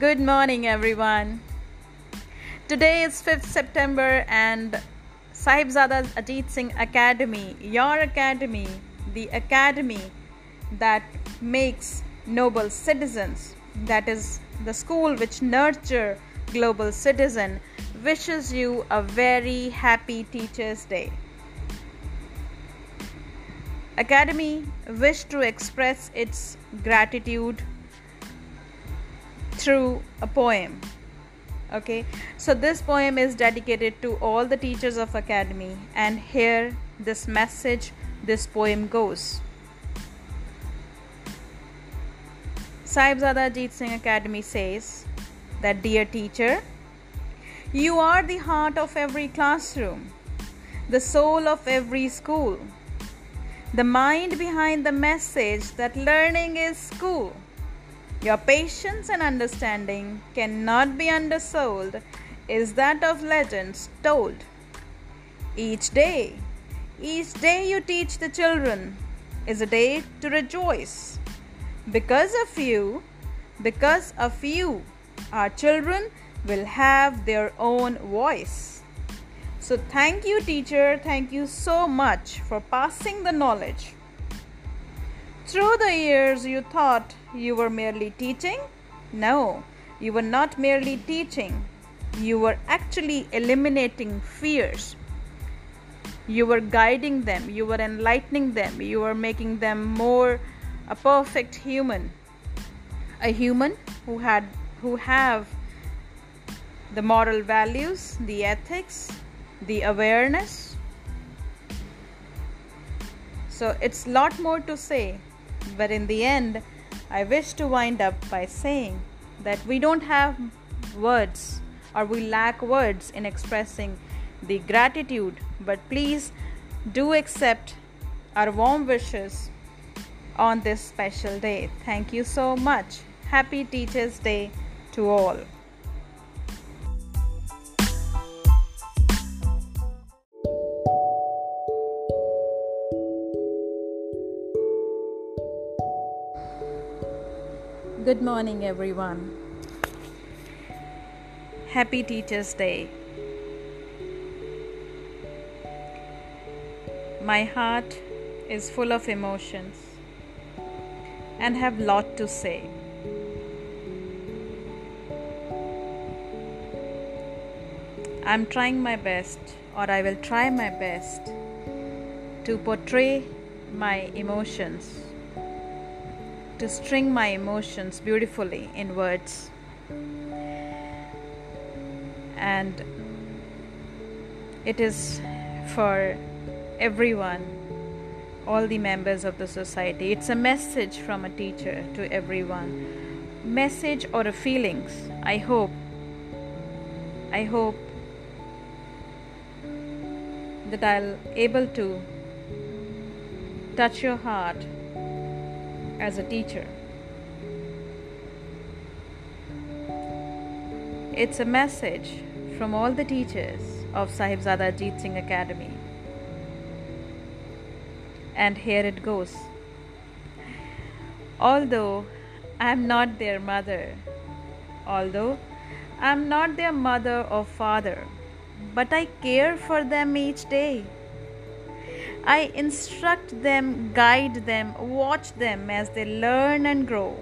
Good morning, everyone. Today is 5th September, and Sahibzada Ajit Singh Academy, your academy, the academy that makes noble citizens, that is the school which nurture global citizen, wishes you a very happy Teachers' Day. Academy wish to express its gratitude through a poem okay? So this poem is dedicated to all the teachers of academy and here this message this poem goes. Sahibzada Ajit Singh Academy says that dear teacher you are the heart of every classroom the soul of every school the mind behind the message that learning is school your patience and understanding cannot be undersold, is that of legends told. Each day, each day you teach the children is a day to rejoice. Because of you, because of you, our children will have their own voice. So, thank you, teacher. Thank you so much for passing the knowledge. Through the years, you thought you were merely teaching? No, you were not merely teaching. You were actually eliminating fears. You were guiding them, you were enlightening them, you were making them more a perfect human. A human who had who have the moral values, the ethics, the awareness. So it's lot more to say but in the end, I wish to wind up by saying that we don't have words or we lack words in expressing the gratitude, but please do accept our warm wishes on this special day. Thank you so much. Happy Teachers' Day to all. Good morning, everyone. Happy Teachers' Day. My heart is full of emotions and have lot to say. I'm trying my best, or I will try my best, to portray my emotions to string my emotions beautifully in words. And it is for everyone, all the members of the society. It's a message from a teacher to everyone. Message or a feelings. I hope. I hope that I'll able to touch your heart as a teacher. It's a message from all the teachers of Sahibzada Ajit Singh Academy. And here it goes. Although I'm not their mother, although I'm not their mother or father, but I care for them each day. I instruct them, guide them, watch them as they learn and grow.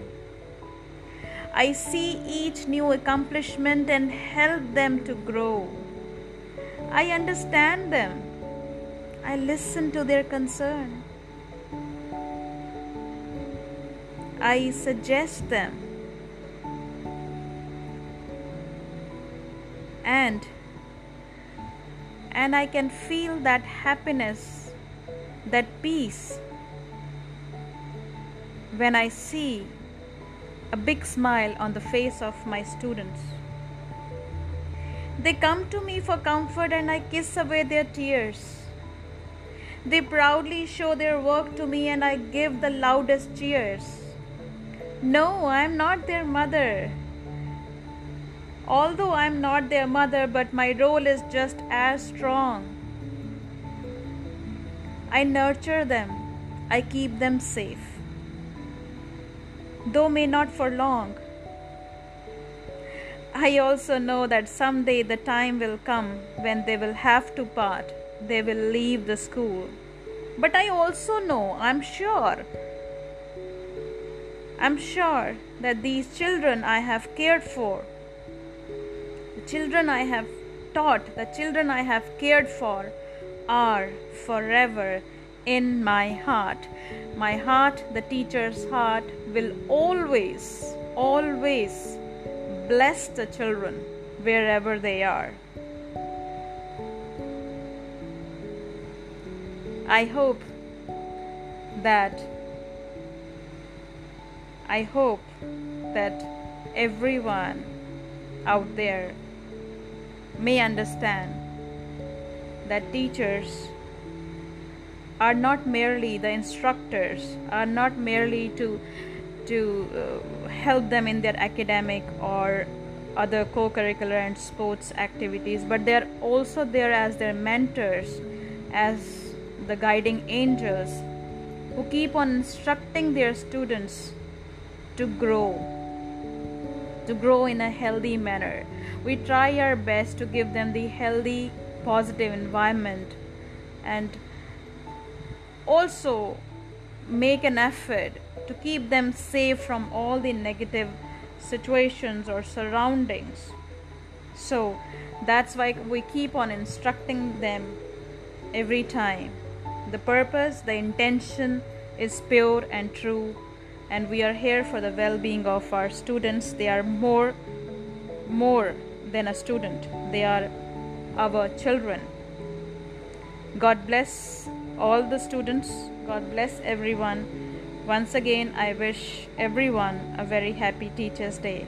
I see each new accomplishment and help them to grow. I understand them. I listen to their concern. I suggest them. And and I can feel that happiness that peace when I see a big smile on the face of my students. They come to me for comfort and I kiss away their tears. They proudly show their work to me and I give the loudest cheers. No, I am not their mother. Although I am not their mother, but my role is just as strong. I nurture them, I keep them safe. Though may not for long, I also know that someday the time will come when they will have to part, they will leave the school. But I also know, I'm sure, I'm sure that these children I have cared for, the children I have taught, the children I have cared for, are forever in my heart. My heart, the teacher's heart, will always, always bless the children wherever they are. I hope that I hope that everyone out there may understand that teachers are not merely the instructors are not merely to to uh, help them in their academic or other co-curricular and sports activities but they're also there as their mentors as the guiding angels who keep on instructing their students to grow to grow in a healthy manner. We try our best to give them the healthy positive environment and also make an effort to keep them safe from all the negative situations or surroundings. So that's why we keep on instructing them every time. The purpose, the intention is pure and true, and we are here for the well being of our students. They are more, more than a student, they are our children. God bless all the students. God bless everyone. Once again, I wish everyone a very happy Teachers' Day.